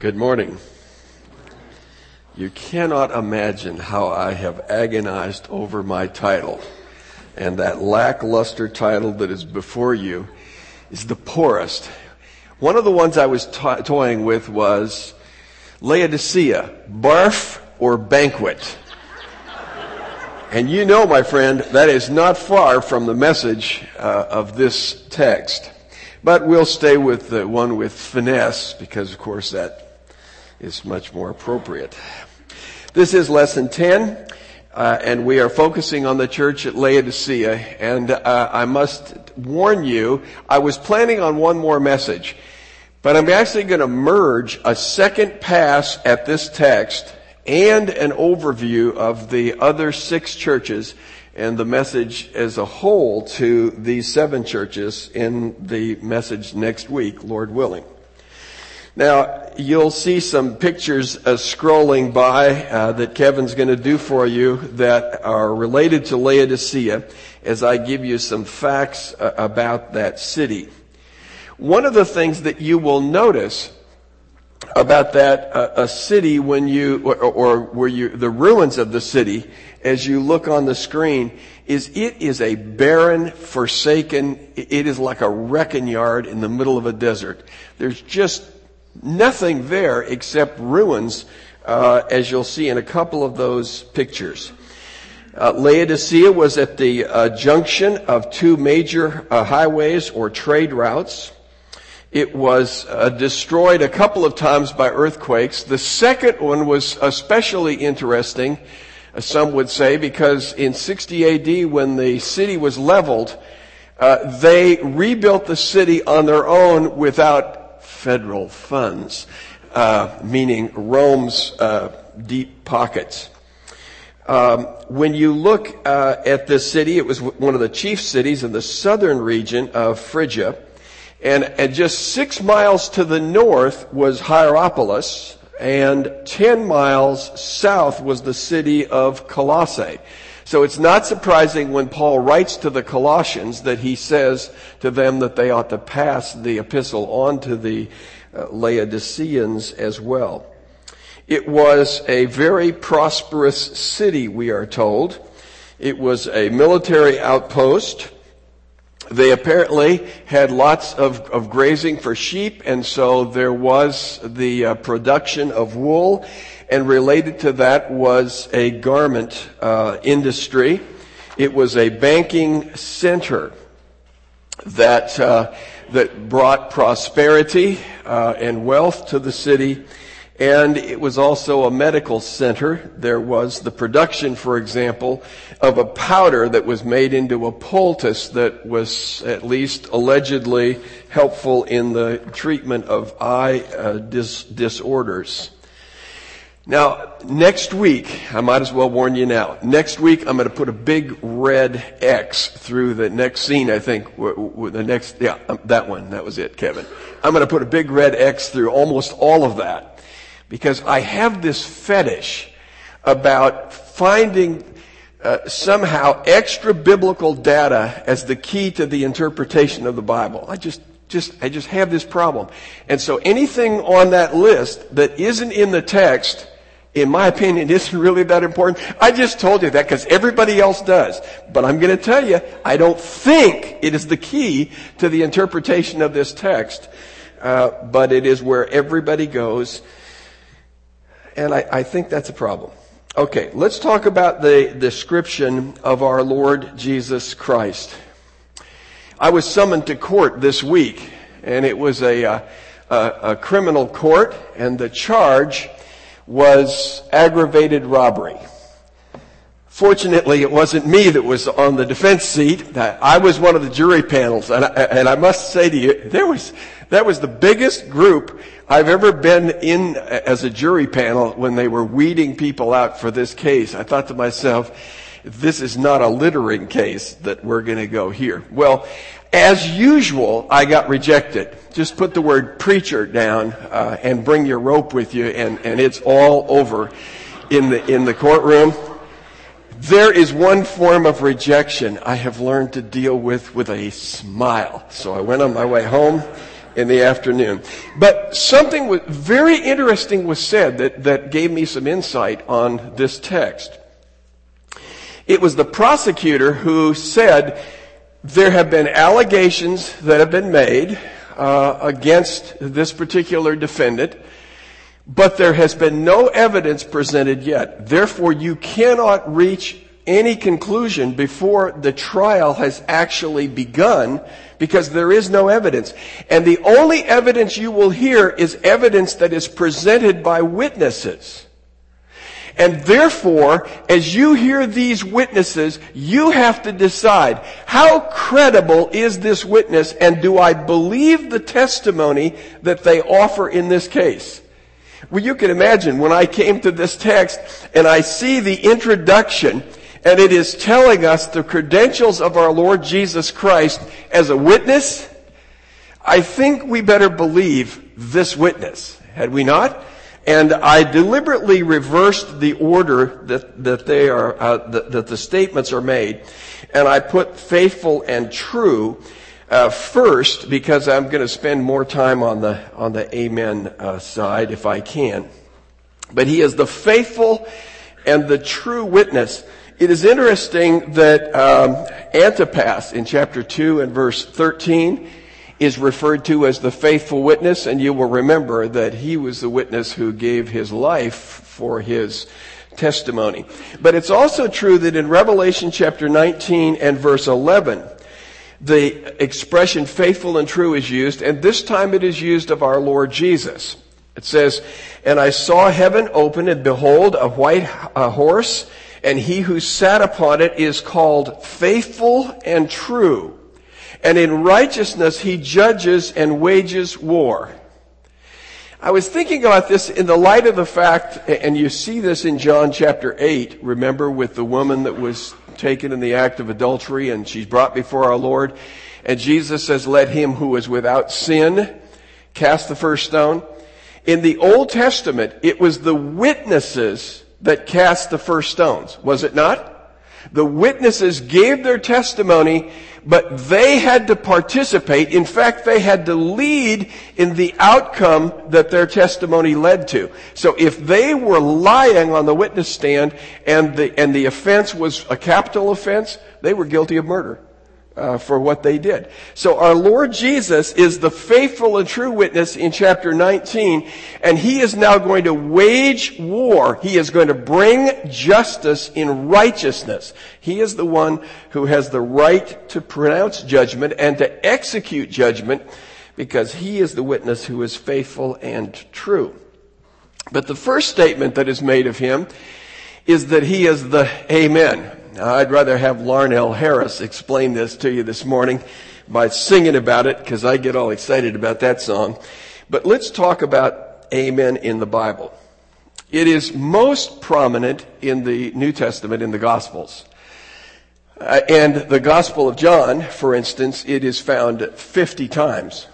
Good morning. You cannot imagine how I have agonized over my title. And that lackluster title that is before you is the poorest. One of the ones I was to- toying with was Laodicea, barf or banquet. And you know, my friend, that is not far from the message uh, of this text. But we'll stay with the one with finesse because, of course, that is much more appropriate. This is lesson 10, uh, and we are focusing on the church at Laodicea. And uh, I must warn you, I was planning on one more message, but I'm actually going to merge a second pass at this text and an overview of the other six churches and the message as a whole to these seven churches in the message next week, Lord willing. Now, you'll see some pictures uh, scrolling by uh, that Kevin's going to do for you that are related to Laodicea as I give you some facts uh, about that city. One of the things that you will notice about that uh, a city when you or, or where you the ruins of the city as you look on the screen is it is a barren, forsaken, it is like a wrecking yard in the middle of a desert. There's just nothing there except ruins, uh, as you'll see in a couple of those pictures. Uh, Laodicea was at the uh, junction of two major uh, highways or trade routes. It was uh, destroyed a couple of times by earthquakes. The second one was especially interesting, uh, some would say, because in 60 AD, when the city was leveled, they rebuilt the city on their own without federal funds, uh, meaning Rome's uh, deep pockets. Um, when you look uh, at this city, it was one of the chief cities in the southern region of Phrygia, and, and just six miles to the north was Hierapolis, and ten miles south was the city of Colossae. So it's not surprising when Paul writes to the Colossians that he says to them that they ought to pass the epistle on to the uh, Laodiceans as well. It was a very prosperous city, we are told. It was a military outpost. They apparently had lots of, of grazing for sheep, and so there was the uh, production of wool and related to that was a garment uh, industry. It was a banking center that uh, that brought prosperity uh, and wealth to the city. And it was also a medical center. There was the production, for example, of a powder that was made into a poultice that was at least allegedly helpful in the treatment of eye uh, dis- disorders. Now, next week, I might as well warn you now. Next week, I'm going to put a big red X through the next scene, I think. The next, yeah, um, that one. That was it, Kevin. I'm going to put a big red X through almost all of that. Because I have this fetish about finding uh, somehow extra biblical data as the key to the interpretation of the Bible. I just, just, I just have this problem. And so anything on that list that isn't in the text in my opinion, isn't really that important. I just told you that because everybody else does. But I'm going to tell you, I don't think it is the key to the interpretation of this text, uh, but it is where everybody goes. And I, I think that's a problem. Okay, let's talk about the description of our Lord Jesus Christ. I was summoned to court this week, and it was a, uh, a, a criminal court, and the charge was aggravated robbery. Fortunately, it wasn't me that was on the defense seat. I was one of the jury panels, and I, and I must say to you, there was that was the biggest group I've ever been in as a jury panel when they were weeding people out for this case. I thought to myself, this is not a littering case that we're going to go here. Well, as usual, I got rejected. Just put the word preacher down uh, and bring your rope with you, and, and it's all over in the in the courtroom. There is one form of rejection I have learned to deal with with a smile. So I went on my way home, in the afternoon. But something very interesting was said that, that gave me some insight on this text. It was the prosecutor who said there have been allegations that have been made uh, against this particular defendant, but there has been no evidence presented yet. Therefore, you cannot reach any conclusion before the trial has actually begun because there is no evidence. And the only evidence you will hear is evidence that is presented by witnesses. And therefore, as you hear these witnesses, you have to decide, how credible is this witness and do I believe the testimony that they offer in this case? Well, you can imagine when I came to this text and I see the introduction and it is telling us the credentials of our Lord Jesus Christ as a witness, I think we better believe this witness, had we not? And I deliberately reversed the order that, that they are, uh, that, that, the statements are made. And I put faithful and true, uh, first because I'm going to spend more time on the, on the amen, uh, side if I can. But he is the faithful and the true witness. It is interesting that, um, Antipas in chapter 2 and verse 13, is referred to as the faithful witness, and you will remember that he was the witness who gave his life for his testimony. But it's also true that in Revelation chapter 19 and verse 11, the expression faithful and true is used, and this time it is used of our Lord Jesus. It says, And I saw heaven open, and behold, a white a horse, and he who sat upon it is called faithful and true and in righteousness he judges and wages war. I was thinking about this in the light of the fact, and you see this in John chapter 8, remember, with the woman that was taken in the act of adultery and she's brought before our Lord. And Jesus says, let him who is without sin cast the first stone. In the Old Testament, it was the witnesses that cast the first stones, was it not? The witnesses gave their testimony, but they had to participate. In fact, they had to lead in the outcome that their testimony led to. So if they were lying on the witness stand and the, and the offense was a capital offense, they were guilty of murder uh, for what they did. So our Lord Jesus is the faithful and true witness in chapter 19, and he is now going to wage war. He is going to bring justice in righteousness. He is the one who has the right to pronounce judgment and to execute judgment because he is the witness who is faithful and true. But the first statement that is made of him is that he is the Amen. I'd rather have Larnell Harris explain this to you this morning by singing about it because I get all excited about that song. But let's talk about Amen in the Bible. It is most prominent in the New Testament in the Gospels. Uh, and the Gospel of John, for instance, it is found 50 times.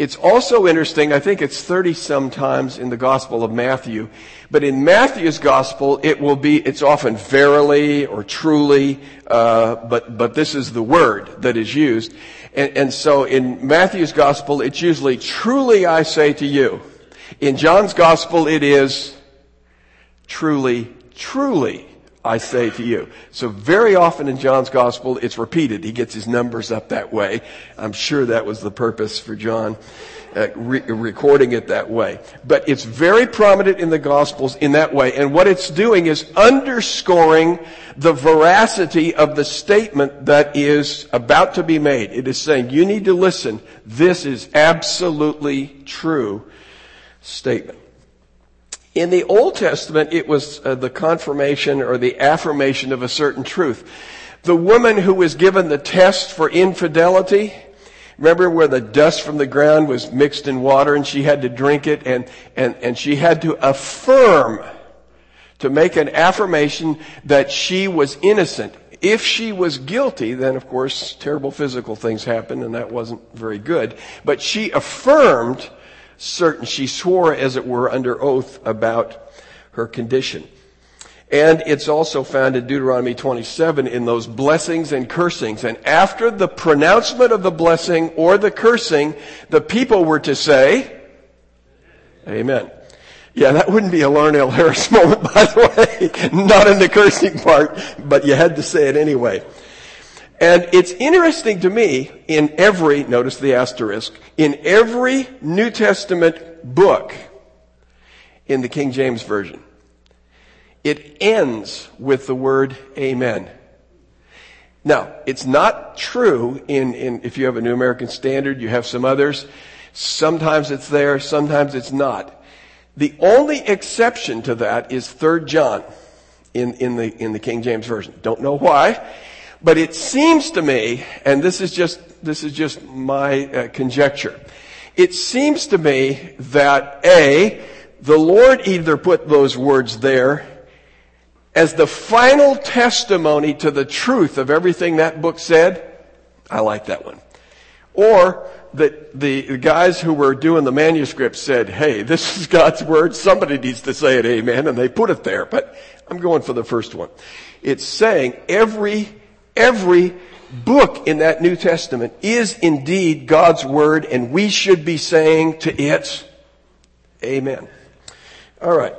It's also interesting, I think it's 30 some times in the Gospel of Matthew, but in Matthew's Gospel, it will be, it's often verily or truly, uh, but, but this is the word that is used. And, and so in Matthew's Gospel, it's usually truly I say to you. In John's Gospel, it is truly, truly I say to you. So very often in John's gospel, it's repeated. He gets his numbers up that way. I'm sure that was the purpose for John uh, re- recording it that way. But it's very prominent in the gospels in that way. And what it's doing is underscoring the veracity of the statement that is about to be made. It is saying, you need to listen. This is absolutely true statement. In the Old Testament, it was uh, the confirmation or the affirmation of a certain truth. The woman who was given the test for infidelity, remember where the dust from the ground was mixed in water and she had to drink it and, and, and she had to affirm, to make an affirmation that she was innocent. If she was guilty, then of course terrible physical things happened and that wasn't very good. But she affirmed certain, she swore, as it were, under oath about her condition. And it's also found in Deuteronomy 27 in those blessings and cursings. And after the pronouncement of the blessing or the cursing, the people were to say, Amen. Yeah, that wouldn't be a Larnell Harris moment, by the way. Not in the cursing part, but you had to say it anyway. And it's interesting to me in every, notice the asterisk, in every New Testament book in the King James Version, it ends with the word amen. Now, it's not true in, in, if you have a New American Standard, you have some others. Sometimes it's there, sometimes it's not. The only exception to that is 3 John in, in the, in the King James Version. Don't know why, but it seems to me, and this is just, this is just my uh, conjecture. It seems to me that A, the Lord either put those words there as the final testimony to the truth of everything that book said, I like that one. Or that the guys who were doing the manuscript said, hey, this is God's word, somebody needs to say it, amen, and they put it there. But I'm going for the first one. It's saying every, every book in that New Testament is indeed God's word, and we should be saying to it, amen. All right.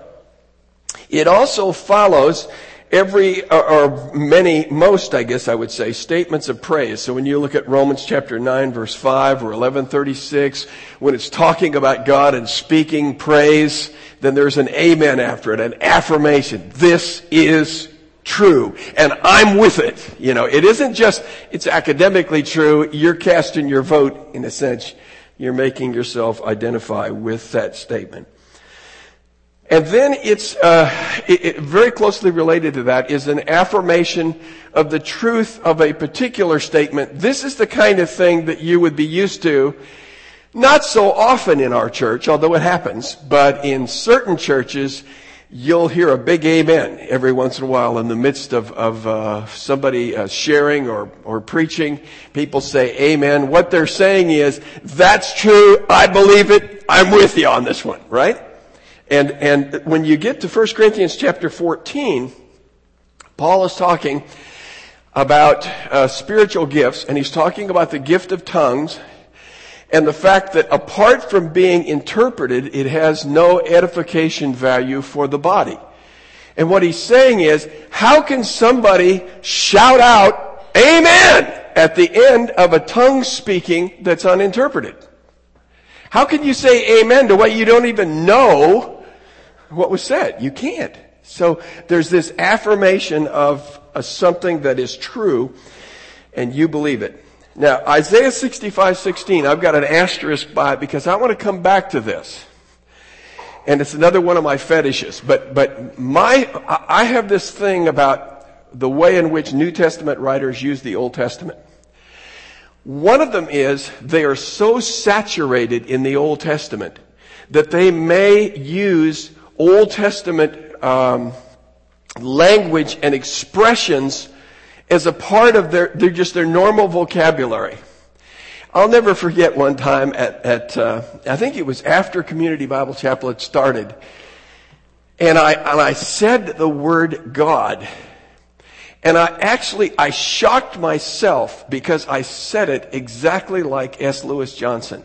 It also follows every, or many, most, I guess I would say, statements of praise. So when you look at Romans chapter 9 verse 5 or 1136, when it's talking about God and speaking praise, then there's an amen after it, an affirmation. This is true and I'm with it. You know, it isn't just, it's academically true. You're casting your vote in a sense. You're making yourself identify with that statement. And then it's uh, it, it, very closely related to that is an affirmation of the truth of a particular statement. This is the kind of thing that you would be used to, not so often in our church, although it happens, but in certain churches, you'll hear a big amen every once in a while in the midst of, of uh, somebody uh, sharing or, or preaching. People say amen. What they're saying is, that's true, I believe it, I'm with you on this one, right? And, and when you get to 1 Corinthians chapter 14, Paul is talking about uh, spiritual gifts, and he's talking about the gift of tongues, and the fact that apart from being interpreted, it has no edification value for the body. And what he's saying is, how can somebody shout out, Amen, at the end of a tongue speaking that's uninterpreted? How can you say Amen to what you don't even know what was said. You can't. So there's this affirmation of something that is true and you believe it. Now, Isaiah 65, 16, I've got an asterisk by it because I want to come back to this. And it's another one of my fetishes. But, but my, I have this thing about the way in which New Testament writers use the Old Testament. One of them is they are so saturated in the Old Testament that they may use Old Testament um, language and expressions as a part of their, they're just their normal vocabulary. I'll never forget one time at, at uh, I think it was after Community Bible Chapel had started, and I and I said the word God, and I actually I shocked myself because I said it exactly like S. Lewis Johnson.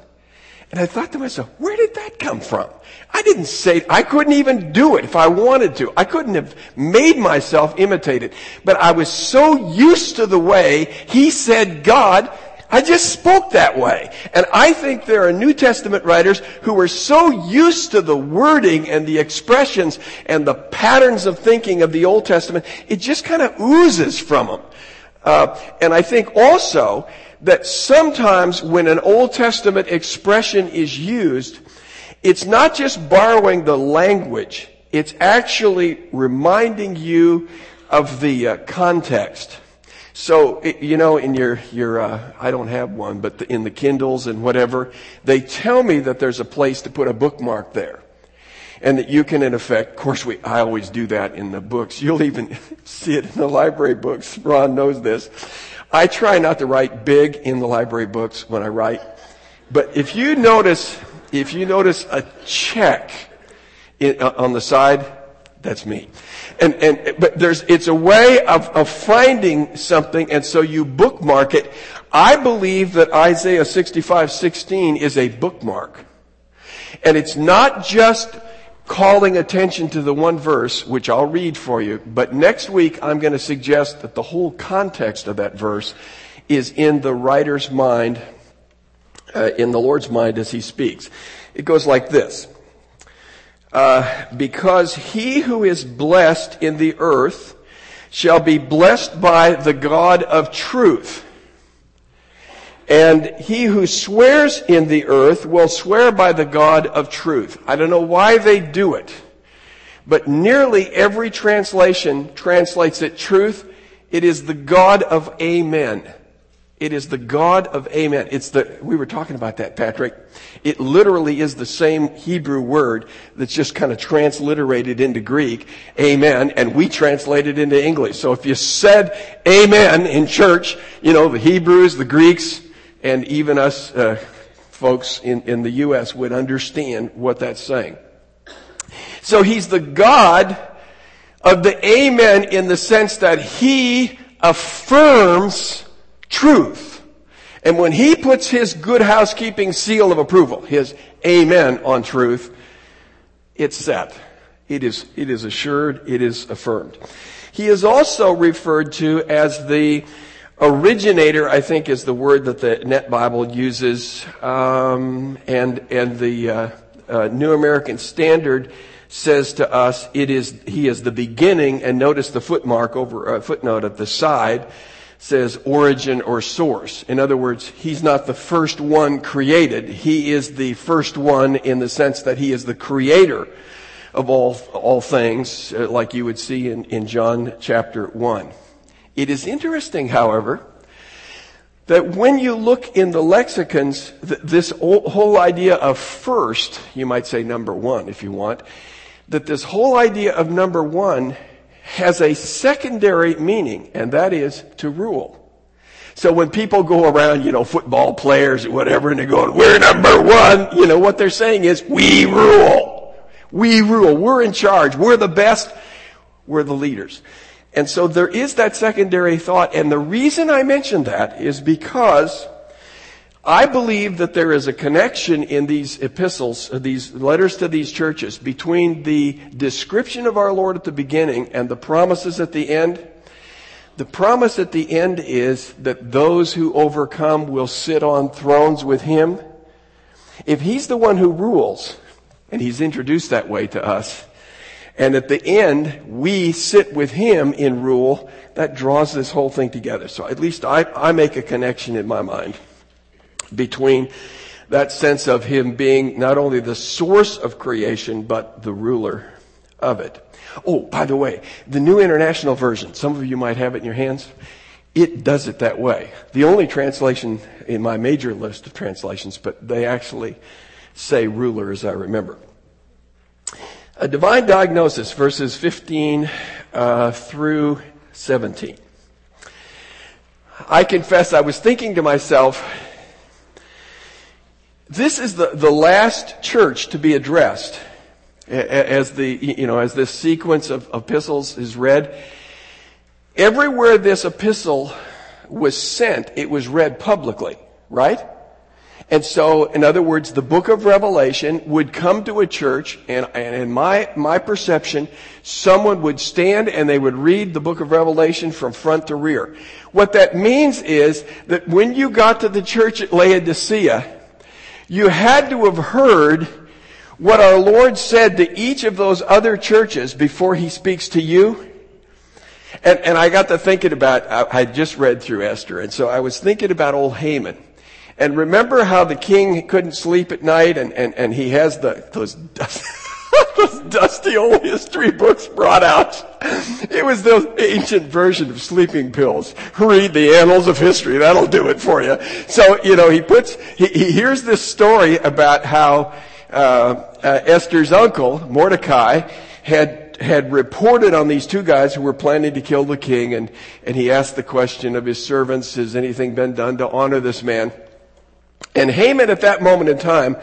And I thought to myself, where did that come from? I didn't say, I couldn't even do it if I wanted to. I couldn't have made myself imitate it. But I was so used to the way he said God, I just spoke that way. And I think there are New Testament writers who were so used to the wording and the expressions and the patterns of thinking of the Old Testament, it just kind of oozes from them. Uh, and I think also that sometimes when an Old Testament expression is used, it's not just borrowing the language, it's actually reminding you of the uh, context. So, you know, in your, your, uh, I don't have one, but the, in the Kindles and whatever, they tell me that there's a place to put a bookmark there. And that you can, in effect, of course, we, I always do that in the books. You'll even see it in the library books. Ron knows this. I try not to write big in the library books when I write. But if you notice, if you notice a check in, uh, on the side, That's me. And, and, but there's, it's a way of, of finding something and so you bookmark it. I believe that Isaiah 65, 16 is a bookmark. And it's not just calling attention to the one verse, which I'll read for you, but next week I'm going to suggest that the whole context of that verse is in the writer's mind, uh, in the Lord's mind as he speaks. It goes like this. Uh, because he who is blessed in the earth shall be blessed by the God of truth. And he who swears in the earth will swear by the God of truth. I don't know why they do it, but nearly every translation translates it truth. It is the God of amen. It is the God of amen. It's the, we were talking about that, Patrick. It literally is the same Hebrew word that's just kind of transliterated into Greek, amen, and we translate it into English. So if you said amen in church, you know, the Hebrews, the Greeks, and even us uh, folks in, in the U.S. would understand what that's saying. So he's the God of the Amen in the sense that he affirms truth. And when he puts his good housekeeping seal of approval, his Amen on truth, it's set. It is, it is assured, it is affirmed. He is also referred to as the Originator, I think, is the word that the Net Bible uses, um, and and the uh, uh, New American Standard says to us, "It is He is the beginning." And notice the footmark over uh, footnote at the side says origin or source. In other words, He's not the first one created. He is the first one in the sense that He is the creator of all all things, uh, like you would see in in John chapter one. It is interesting, however, that when you look in the lexicons, th- this whole idea of first, you might say number one if you want, that this whole idea of number one has a secondary meaning, and that is to rule. So when people go around, you know, football players or whatever, and they're going, we're number one, you know, what they're saying is, we rule. We rule. We're in charge. We're the best. We're the leaders. And so there is that secondary thought. And the reason I mention that is because I believe that there is a connection in these epistles, uh, these letters to these churches, between the description of our Lord at the beginning and the promises at the end. The promise at the end is that those who overcome will sit on thrones with Him. If He's the one who rules, and He's introduced that way to us, and at the end, we sit with him in rule. That draws this whole thing together. So at least I, I make a connection in my mind between that sense of him being not only the source of creation, but the ruler of it. Oh, by the way, the New International Version, some of you might have it in your hands. It does it that way. The only translation in my major list of translations, but they actually say ruler as I remember. A divine diagnosis, verses 15 uh, through 17. I confess I was thinking to myself, this is the, the last church to be addressed as the, you know, as this sequence of epistles is read. Everywhere this epistle was sent, it was read publicly, right? And so, in other words, the book of Revelation would come to a church, and, and, in my, my perception, someone would stand and they would read the book of Revelation from front to rear. What that means is that when you got to the church at Laodicea, you had to have heard what our Lord said to each of those other churches before He speaks to you. And, and I got to thinking about, I, I just read through Esther, and so I was thinking about old Haman. And remember how the king couldn't sleep at night and, and, and he has the, those, those dusty old history books brought out. It was the ancient version of sleeping pills. Read the annals of history. That'll do it for you. So, you know, he puts, he, he hears this story about how, uh, uh, Esther's uncle, Mordecai, had had reported on these two guys who were planning to kill the king, and, and he asked the question of his servants, has anything been done to honor this man? And Haman at that moment in time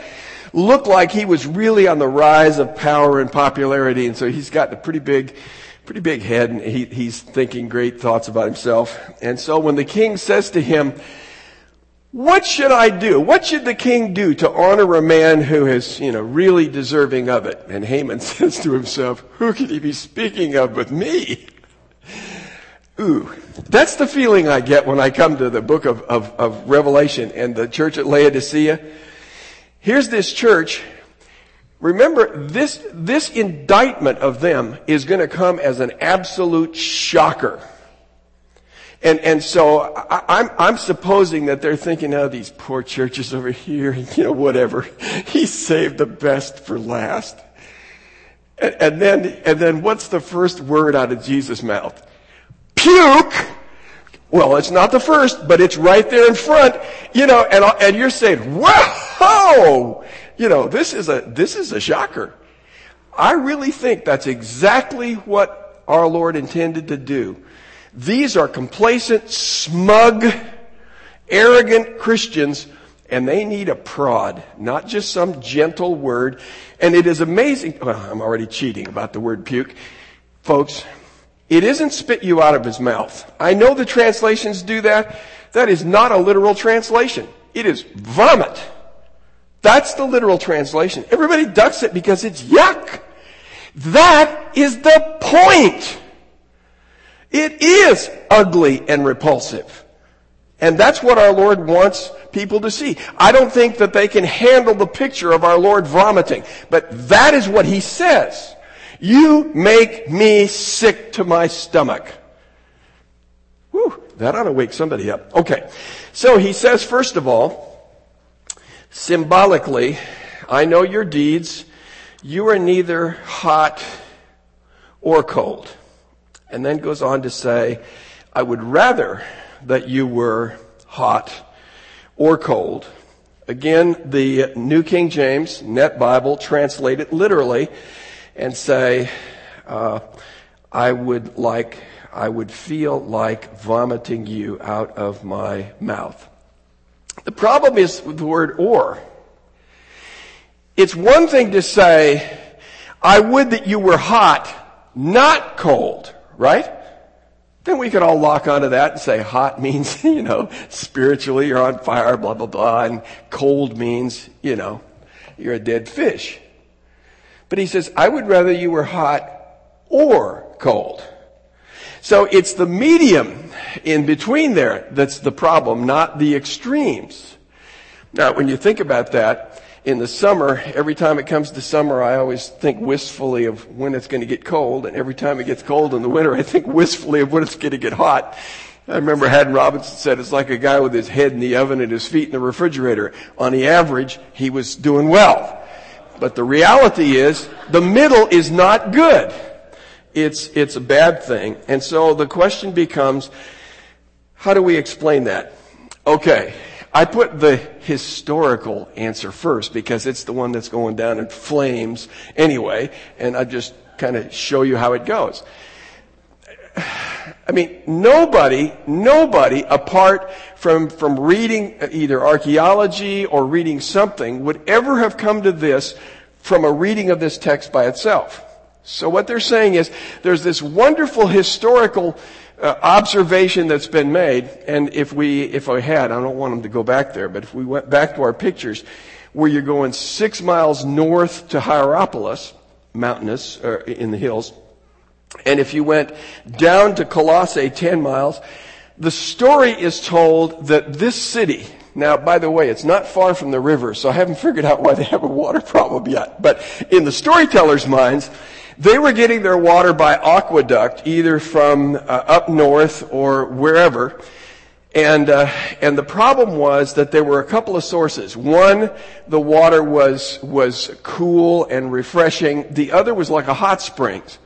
looked like he was really on the rise of power and popularity. And so he's got a pretty big, pretty big head and he, he's thinking great thoughts about himself. And so when the king says to him, what should I do? What should the king do to honor a man who is, you know, really deserving of it? And Haman says to himself, who could he be speaking of but me? Ooh, that's the feeling I get when I come to the book of, of, of Revelation and the church at Laodicea. Here's this church. Remember, this, this indictment of them is going to come as an absolute shocker. And, and so I, am I'm, I'm supposing that they're thinking, oh, these poor churches over here, you know, whatever. He saved the best for last. And, and then, and then what's the first word out of Jesus' mouth? Puke! Well, it's not the first, but it's right there in front, you know, and, and you're saying, You know, this is a, this is a shocker. I really think that's exactly what our Lord intended to do these are complacent, smug, arrogant Christians and they need a prod, not just some gentle word. And it is amazing. Well, I'm already cheating about the word puke. Folks, it isn't spit you out of his mouth. I know the translations do that. That is not a literal translation. It is vomit. That's the literal translation. Everybody ducks it because it's yuck. That is the point. It is ugly and repulsive. And that's what our Lord wants people to see. I don't think that they can handle the picture of our Lord vomiting, but that is what he says. You make me sick to my stomach. Whew, that ought to wake somebody up. Okay. So he says, first of all, symbolically, I know your deeds. You are neither hot or cold and then goes on to say, I would rather that you were hot or cold. Again, the New King James Net Bible translate it literally and say, uh, I would like, I would feel like vomiting you out of my mouth. The problem is with the word or. It's one thing to say, I would that you were hot, not cold right? Then we could all lock onto that and say hot means, you know, spiritually you're on fire, blah, blah, blah, and cold means, you know, you're a dead fish. But he says, I would rather you were hot or cold. So it's the medium in between there that's the problem, not the extremes. Now, when you think about that, in the summer, every time it comes to summer, I always think wistfully of when it's going to get cold. And every time it gets cold in the winter, I think wistfully of when it's going to get hot. I remember Haddon Robinson said it's like a guy with his head in the oven and his feet in the refrigerator. On the average, he was doing well. But the reality is, the middle is not good. It's, it's a bad thing. And so the question becomes, how do we explain that? Okay. I put the historical answer first because it's the one that's going down in flames anyway, and I just kind of show you how it goes. I mean, nobody, nobody apart from, from reading either archaeology or reading something would ever have come to this from a reading of this text by itself. So what they're saying is there's this wonderful historical uh, observation that's been made, and if we, if I had, I don't want them to go back there, but if we went back to our pictures, where you're going six miles north to Hierapolis, mountainous, uh, in the hills, and if you went down to Colossae 10 miles, the story is told that this city, now, by the way, it's not far from the river, so I haven't figured out why they have a water problem yet. But in the storyteller's minds, they were getting their water by aqueduct, either from uh, up north or wherever. And, uh, and the problem was that there were a couple of sources. One, the water was, was cool and refreshing. The other was like a hot springs.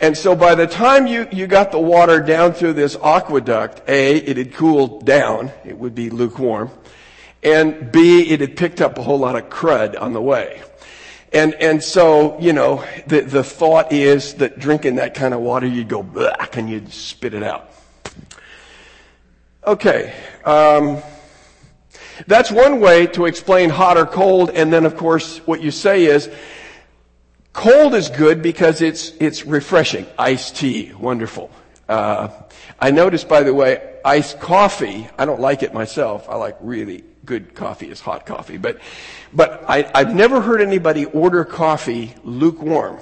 And so by the time you, you got the water down through this aqueduct, A, it had cooled down. It would be lukewarm. And B, it had picked up a whole lot of crud on the way. And, and so, you know, the, the thought is that drinking that kind of water, you'd go back and you'd spit it out. Okay. Um, That's one way to explain hot or cold, and then of course what you say is, cold is good because it's, it's refreshing. Iced tea, wonderful. Uh, I noticed, by the way, iced coffee, I don't like it myself. I like really good coffee is hot coffee. But, but I, I've never heard anybody order coffee lukewarm.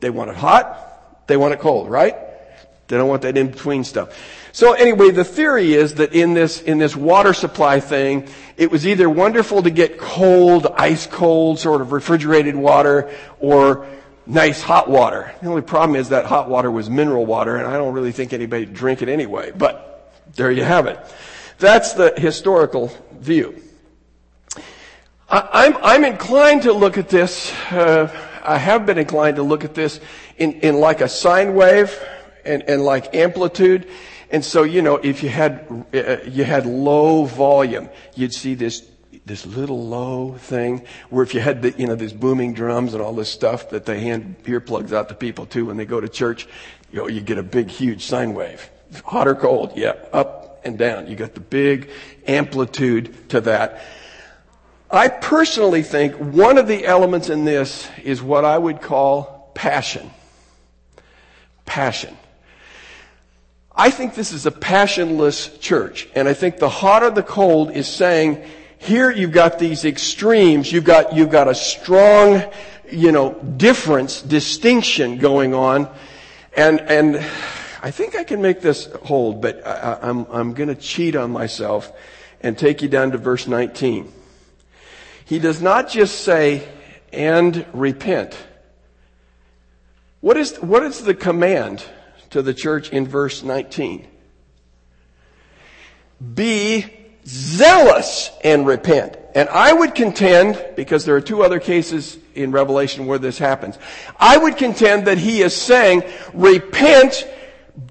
They want it hot, they want it cold, right? They don't want that in between stuff. So anyway, the theory is that in this, in this water supply thing, it was either wonderful to get cold, ice cold, sort of refrigerated water, or nice hot water. The only problem is that hot water was mineral water, and I don't really think anybody drink it anyway. But there you have it. That's the historical view. I, am I'm, I'm inclined to look at this, uh, I have been inclined to look at this in, in like a sine wave and, and like amplitude. And so, you know, if you had, uh, you had low volume, you'd see this this little low thing where if you had the, you know, these booming drums and all this stuff that they hand earplugs out to people too when they go to church, you know, you get a big, huge sine wave. Hot or cold? Yeah. Up and down. You got the big amplitude to that. I personally think one of the elements in this is what I would call passion. Passion. I think this is a passionless church. And I think the hot or the cold is saying, here you've got these extremes. You've got, you've got a strong, you know, difference, distinction going on. And, and I think I can make this hold, but I, I'm, I'm going to cheat on myself and take you down to verse 19. He does not just say, and repent. What is, what is the command to the church in verse 19? Be zealous and repent. And I would contend, because there are two other cases in Revelation where this happens, I would contend that he is saying, repent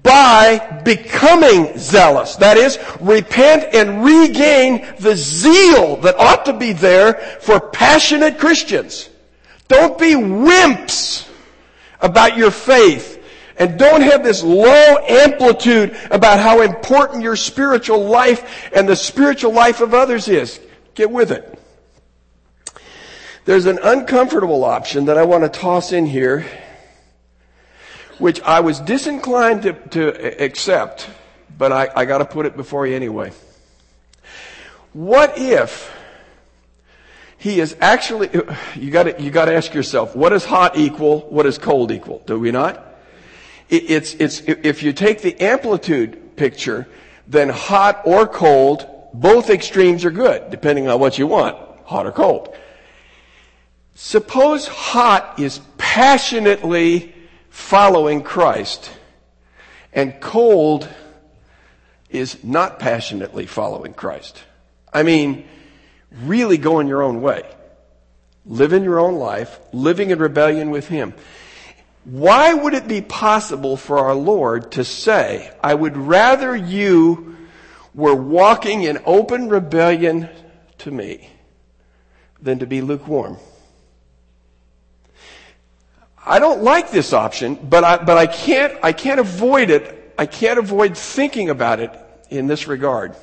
by becoming zealous. That is, repent and regain the zeal that ought to be there for passionate Christians. Don't be wimps about your faith and don't have this low amplitude about how important your spiritual life and the spiritual life of others is. Get with it. There's an uncomfortable option that I want to toss in here, which I was disinclined to, to accept, but I, I got to put it before you anyway. What if he is actually, you got you got to ask yourself, what does hot equal? What does cold equal? Do we not? It's, it's, if you take the amplitude picture, then hot or cold, both extremes are good, depending on what you want, hot or cold. Suppose hot is passionately following Christ, and cold is not passionately following Christ. I mean, really going your own way. Living your own life, living in rebellion with Him. Why would it be possible for our Lord to say, I would rather you were walking in open rebellion to me than to be lukewarm? I don't like this option, but I, but I can't, I can't avoid it. I can't avoid thinking about it in this regard.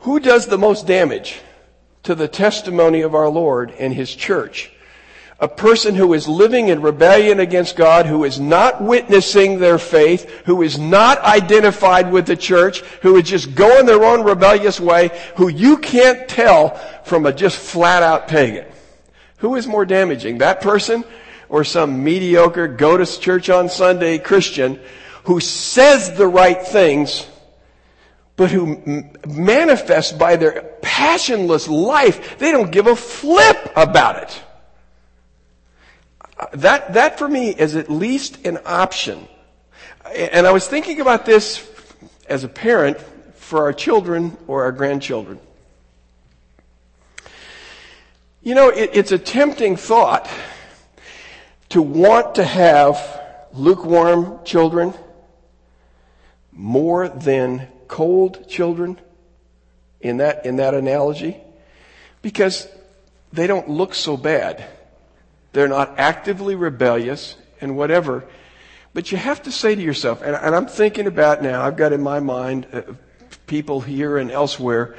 Who does the most damage to the testimony of our Lord and His church? A person who is living in rebellion against God, who is not witnessing their faith, who is not identified with the church, who is just going their own rebellious way, who you can't tell from a just flat out pagan. Who is more damaging, that person or some mediocre go to church on Sunday Christian who says the right things but who manifests by their passionless life, they don't give a flip about it that, that for me is at least an option. And I was thinking about this as a parent for our children or our grandchildren. You know, it, it's a tempting thought to want to have lukewarm children more than cold children in that, in that analogy because they don't look so bad. They're not actively rebellious and whatever. But you have to say to yourself, and, and I'm thinking about now, I've got in my mind uh, people here and elsewhere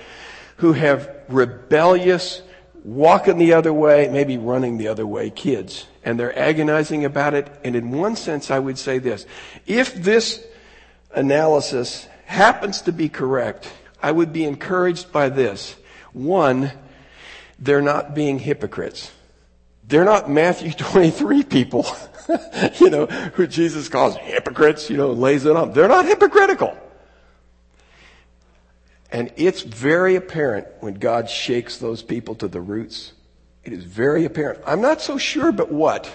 who have rebellious, walking the other way, maybe running the other way kids. And they're agonizing about it. And in one sense, I would say this. If this analysis happens to be correct, I would be encouraged by this. One, they're not being hypocrites. They're not Matthew 23 people, you know, who Jesus calls hypocrites, you know, lays it on. They're not hypocritical. And it's very apparent when God shakes those people to the roots. It is very apparent. I'm not so sure, but what?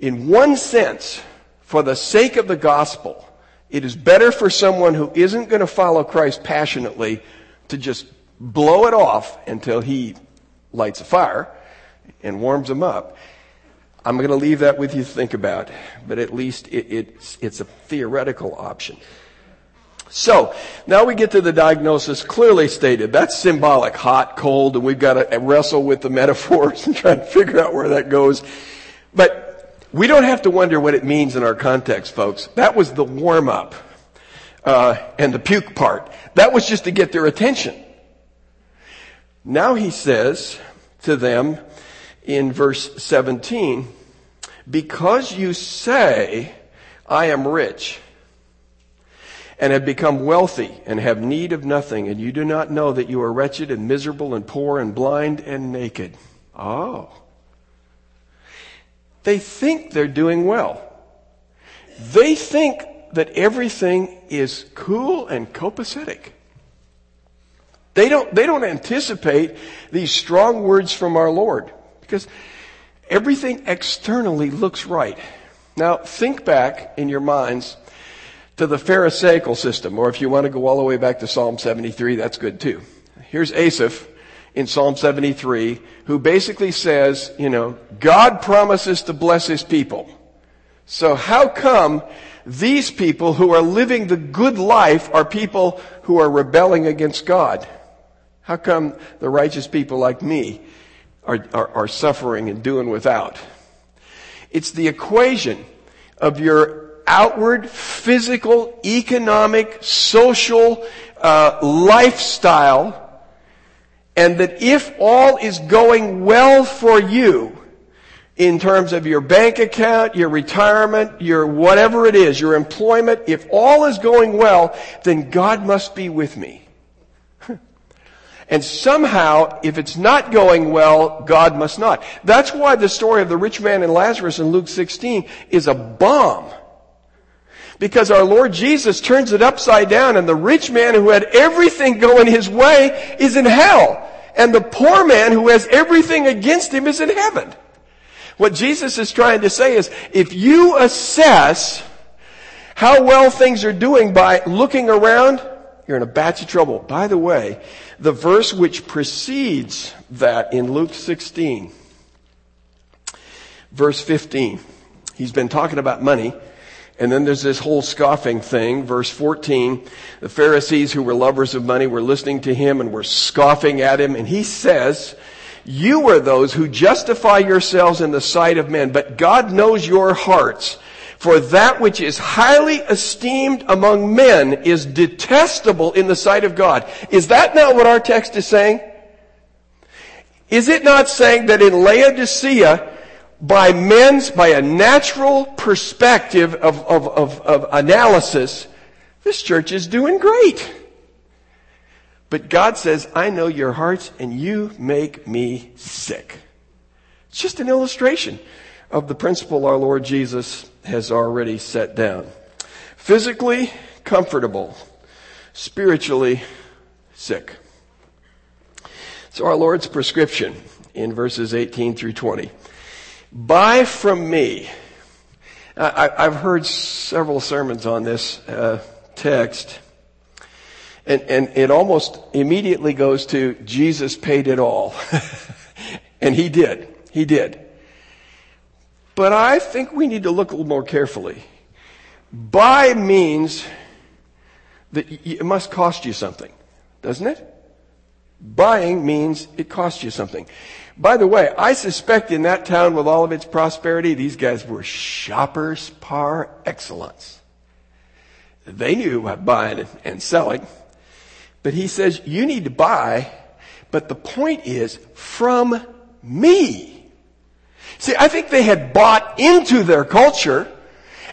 In one sense, for the sake of the gospel, it is better for someone who isn't going to follow Christ passionately to just blow it off until he lights a fire and warms them up. I'm going to leave that with you to think about, but at least it, it's, it's a theoretical option. So, now we get to the diagnosis clearly stated. That's symbolic, hot, cold, and we've got to wrestle with the metaphors and try to figure out where that goes. But we don't have to wonder what it means in our context, folks. That was the warm up, uh, and the puke part. That was just to get their attention. Now he says to them in verse 17, because you say, I am rich and have become wealthy and have need of nothing, and you do not know that you are wretched and miserable and poor and blind and naked. Oh. They think they're doing well. They think that everything is cool and copacetic. They don't, they don't anticipate these strong words from our Lord because everything externally looks right. Now, think back in your minds to the Pharisaical system, or if you want to go all the way back to Psalm 73, that's good too. Here's Asaph in Psalm 73, who basically says, you know, God promises to bless his people. So how come these people who are living the good life are people who are rebelling against God? How come the righteous people like me are, are, are suffering and doing without? It's the equation of your outward, physical, economic, social uh, lifestyle, and that if all is going well for you, in terms of your bank account, your retirement, your whatever it is, your employment, if all is going well, then God must be with me. And somehow, if it's not going well, God must not. That's why the story of the rich man and Lazarus in Luke 16 is a bomb. Because our Lord Jesus turns it upside down and the rich man who had everything going his way is in hell. And the poor man who has everything against him is in heaven. What Jesus is trying to say is, if you assess how well things are doing by looking around, you're in a batch of trouble. By the way, the verse which precedes that in Luke 16, verse 15, he's been talking about money. And then there's this whole scoffing thing. Verse 14, the Pharisees who were lovers of money were listening to him and were scoffing at him. And he says, you are those who justify yourselves in the sight of men, but God knows your hearts. For that which is highly esteemed among men is detestable in the sight of God. Is that not what our text is saying? Is it not saying that in Laodicea, by men's, by a natural perspective of, of, of, of analysis, this church is doing great. But God says, I know your hearts and you make me sick. It's just an illustration of the principle our Lord Jesus has already set down. Physically comfortable, spiritually sick. So our Lord's prescription in verses 18 through 20. Buy from me. I, have heard several sermons on this uh, text, and, and it almost immediately goes to Jesus paid it all. and he did. He did. But I think we need to look a little more carefully. Buy means that it must cost you something, doesn't it? Buying means it costs you something. By the way, I suspect in that town with all of its prosperity, these guys were shoppers par excellence. They knew about buying and selling. But he says, you need to buy, but the point is, from me. See, I think they had bought into their culture,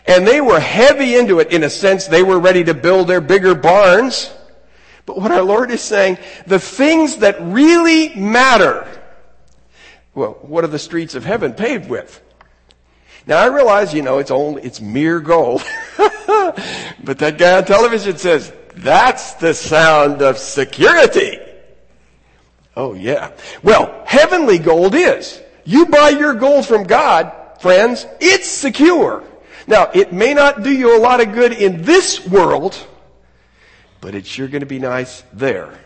and they were heavy into it. In a sense, they were ready to build their bigger barns. But what our Lord is saying, the things that really matter, well, what are the streets of heaven paved with? Now I realize, you know, it's only, it's mere gold. but that guy on television says, that's the sound of security. Oh yeah. Well, heavenly gold is. You buy your gold from God, friends, it's secure. Now, it may not do you a lot of good in this world, but it's sure going to be nice there.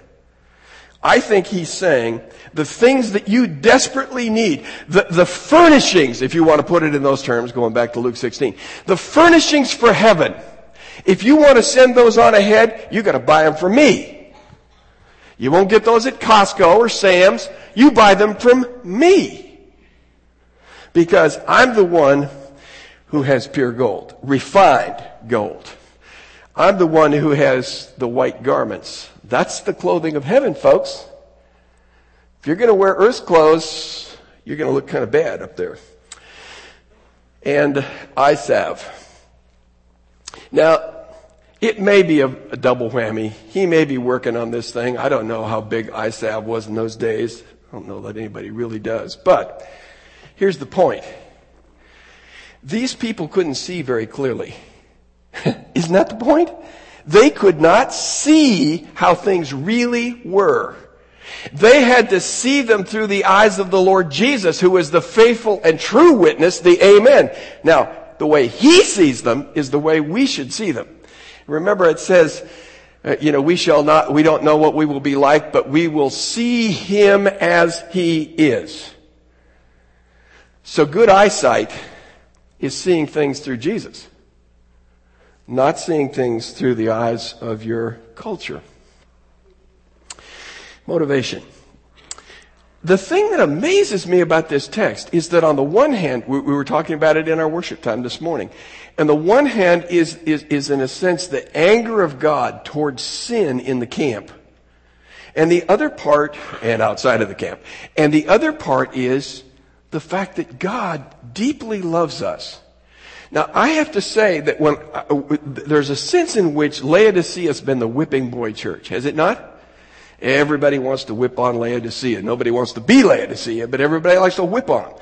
I think he's saying the things that you desperately need, the, the furnishings, if you want to put it in those terms, going back to Luke 16, the furnishings for heaven, if you want to send those on ahead, you gotta buy them from me. You won't get those at Costco or Sam's. You buy them from me. Because I'm the one who has pure gold, refined gold. I'm the one who has the white garments that's the clothing of heaven, folks. If you're going to wear earth's clothes, you're going to look kind of bad up there. And eye salve. Now, it may be a, a, double whammy. He may be working on this thing. I don't know how big salve was in those days. I don't know that anybody really does. But here's the point. These people couldn't see very clearly. Isn't that the point? They could not see how things really were. They had to see them through the eyes of the Lord Jesus, who is the faithful and true witness, the Amen. Now, the way He sees them is the way we should see them. Remember it says, uh, you know, we shall not, we don't know what we will be like, but we will see Him as He is. So good eyesight is seeing things through Jesus not seeing things through the eyes of your culture. Motivation. The thing that amazes me about this text is that on the one hand, we, we were talking about it in our worship time this morning, and the one hand is, is, is in a sense the anger of God towards sin in the camp. And the other part, and outside of the camp, and the other part is the fact that God deeply loves us. Now, I have to say that when uh, there's a sense in which Laodicea has been the whipping boy church, has it not? Everybody wants to whip on Laodicea. Nobody wants to be Laodicea, but everybody likes to whip on them.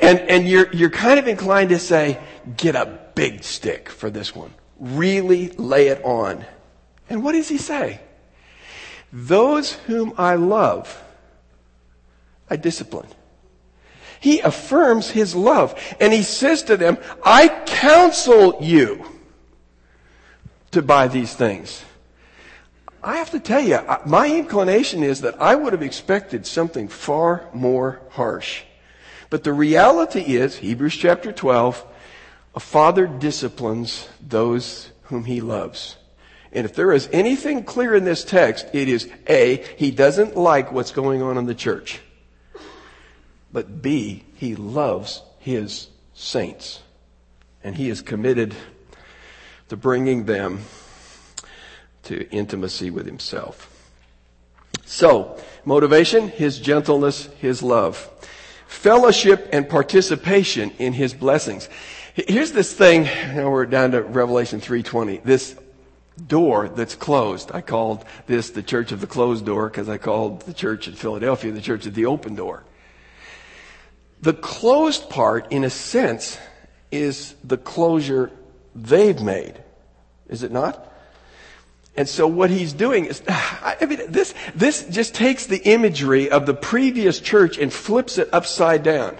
And, and you're, you're kind of inclined to say, get a big stick for this one. Really lay it on. And what does he say? Those whom I love, I discipline. He affirms his love. And he says to them, I counsel you to buy these things. I have to tell you, my inclination is that I would have expected something far more harsh. But the reality is, Hebrews chapter 12, a father disciplines those whom he loves. And if there is anything clear in this text, it is A, he doesn't like what's going on in the church but B, he loves his saints. And he is committed to bringing them to intimacy with himself. So, motivation, his gentleness, his love. Fellowship and participation in his blessings. Here's this thing, know, we're down to Revelation 3.20, this door that's closed. I called this the church of the closed door because I called the church in Philadelphia the church of the open door. The closed part, in a sense, is the closure they've made. Is it not? And so what he's doing is, I mean, this, this just takes the imagery of the previous church and flips it upside down.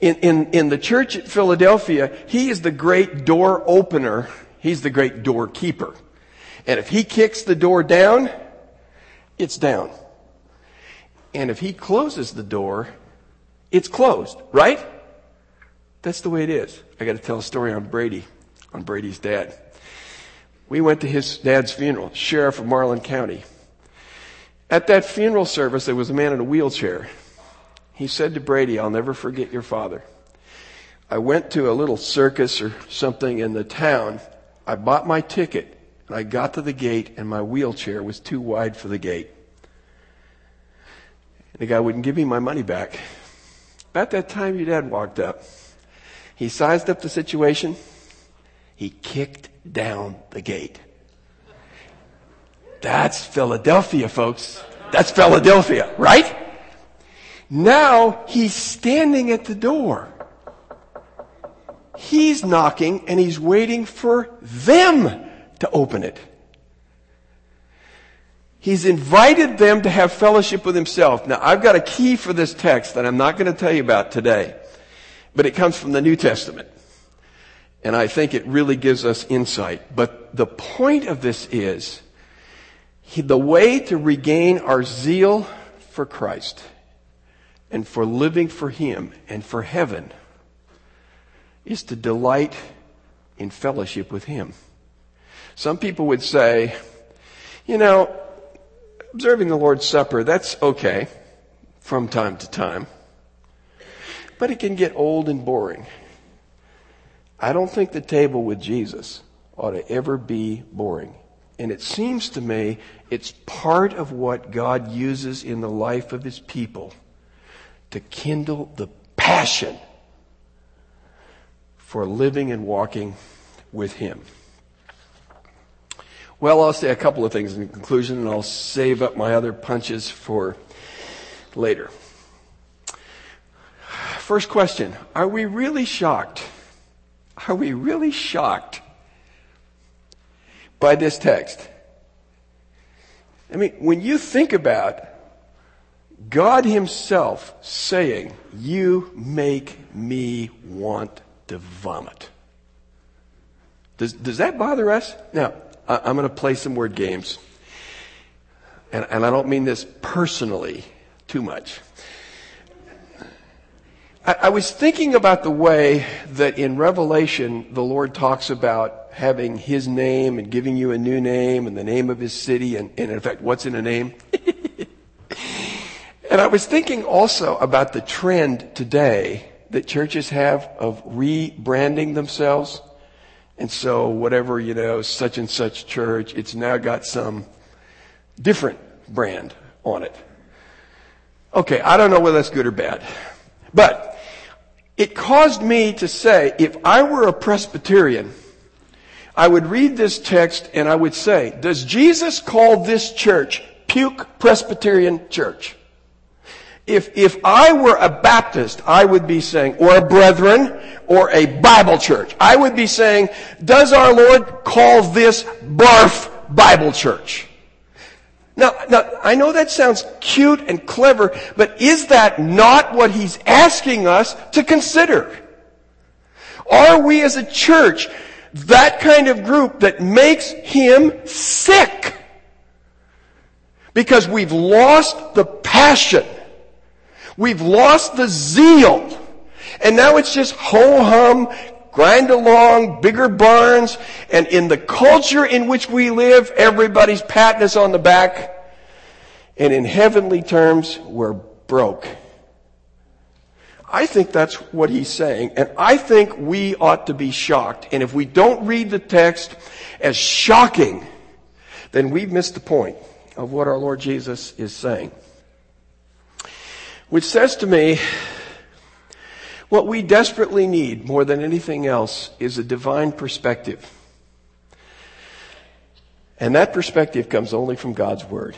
In, in, in the church at Philadelphia, he is the great door opener. He's the great doorkeeper. And if he kicks the door down, it's down. And if he closes the door, it's closed, right? That's the way it is. I got to tell a story on Brady, on Brady's dad. We went to his dad's funeral, sheriff of Marlin County. At that funeral service, there was a man in a wheelchair. He said to Brady, I'll never forget your father. I went to a little circus or something in the town. I bought my ticket. And I got to the gate and my wheelchair was too wide for the gate. And the guy wouldn't give me my money back. About that time your dad walked up. He sized up the situation. He kicked down the gate. That's Philadelphia, folks. That's Philadelphia, right? Now he's standing at the door. He's knocking and he's waiting for them to open it. He's invited them to have fellowship with himself. Now, I've got a key for this text that I'm not going to tell you about today, but it comes from the New Testament. And I think it really gives us insight. But the point of this is he, the way to regain our zeal for Christ and for living for Him and for heaven is to delight in fellowship with Him. Some people would say, you know, observing the Lord's Supper, that's okay from time to time, but it can get old and boring. I don't think the table with Jesus ought to ever be boring. And it seems to me it's part of what God uses in the life of his people to kindle the passion for living and walking with him. Well, I'll say a couple of things in conclusion, and I'll save up my other punches for later. First question Are we really shocked? Are we really shocked by this text? I mean, when you think about God Himself saying, You make me want to vomit. Does, does that bother us? Now, I'm going to play some word games. And, and I don't mean this personally too much. I, I was thinking about the way that in Revelation the Lord talks about having His name and giving you a new name and the name of His city and, and in fact, what's in a name? and I was thinking also about the trend today that churches have of rebranding themselves. And so whatever, you know, such and such church, it's now got some different brand on it. Okay, I don't know whether that's good or bad. But it caused me to say, if I were a Presbyterian, I would read this text and I would say, does Jesus call this church Puke Presbyterian Church? If, if I were a Baptist, I would be saying, or a Brethren, or a Bible church, I would be saying, does our Lord call this Barf Bible Church? Now, now, I know that sounds cute and clever, but is that not what he's asking us to consider? Are we as a church that kind of group that makes him sick? Because we've lost the passion We've lost the zeal. And now it's just ho hum, grind along, bigger barns, and in the culture in which we live, everybody's patting us on the back. And in heavenly terms, we're broke. I think that's what he's saying, and I think we ought to be shocked. And if we don't read the text as shocking, then we've missed the point of what our Lord Jesus is saying. Which says to me, what we desperately need more than anything else is a divine perspective. And that perspective comes only from God's Word.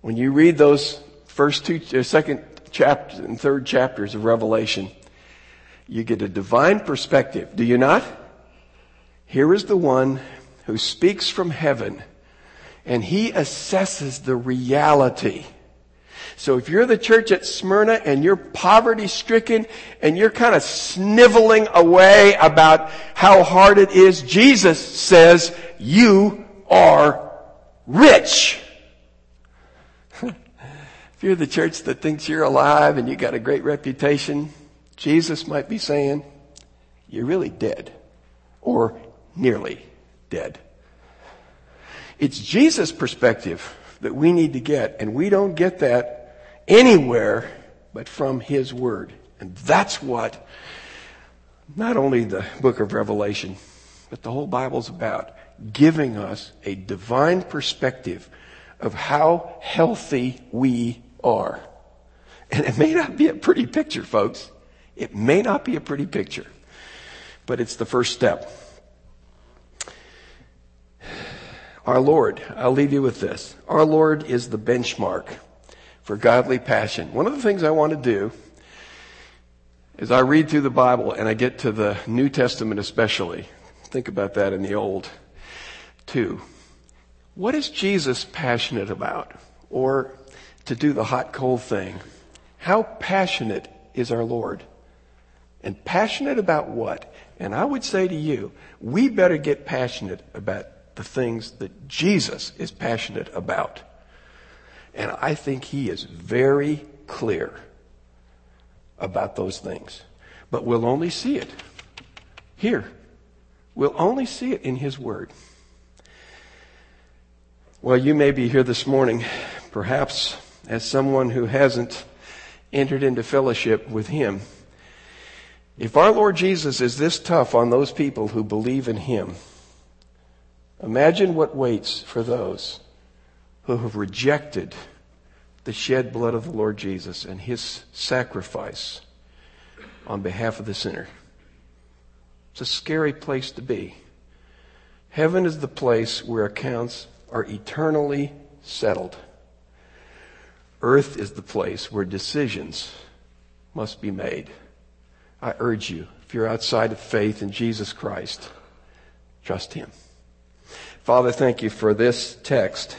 When you read those first two, uh, second chapter and third chapters of Revelation, you get a divine perspective. Do you not? Here is the one who speaks from heaven and he assesses the reality so if you're the church at Smyrna and you're poverty stricken and you're kind of sniveling away about how hard it is, Jesus says you are rich. if you're the church that thinks you're alive and you got a great reputation, Jesus might be saying you're really dead or nearly dead. It's Jesus' perspective that we need to get, and we don't get that anywhere but from His Word. And that's what not only the book of Revelation, but the whole Bible's about. giving us a divine perspective of how healthy we are. And it may not be a pretty picture, folks. It may not be a pretty picture, but it's the first step. Our Lord, I'll leave you with this. Our Lord is the benchmark for godly passion. One of the things I want to do is I read through the Bible and I get to the New Testament especially. Think about that in the Old too. What is Jesus passionate about? Or to do the hot cold thing, how passionate is our Lord? And passionate about what? And I would say to you, we better get passionate about the things that Jesus is passionate about. And I think he is very clear about those things. But we'll only see it here. We'll only see it in his word. Well, you may be here this morning, perhaps as someone who hasn't entered into fellowship with him. If our Lord Jesus is this tough on those people who believe in him, Imagine what waits for those who have rejected the shed blood of the Lord Jesus and his sacrifice on behalf of the sinner. It's a scary place to be. Heaven is the place where accounts are eternally settled. Earth is the place where decisions must be made. I urge you, if you're outside of faith in Jesus Christ, trust Him. Father, thank you for this text.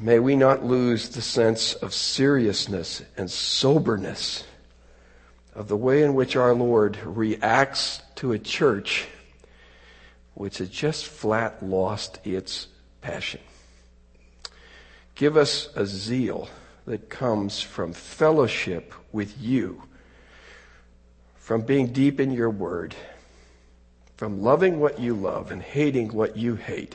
May we not lose the sense of seriousness and soberness of the way in which our Lord reacts to a church which has just flat lost its passion. Give us a zeal that comes from fellowship with you, from being deep in your word from loving what you love and hating what you hate.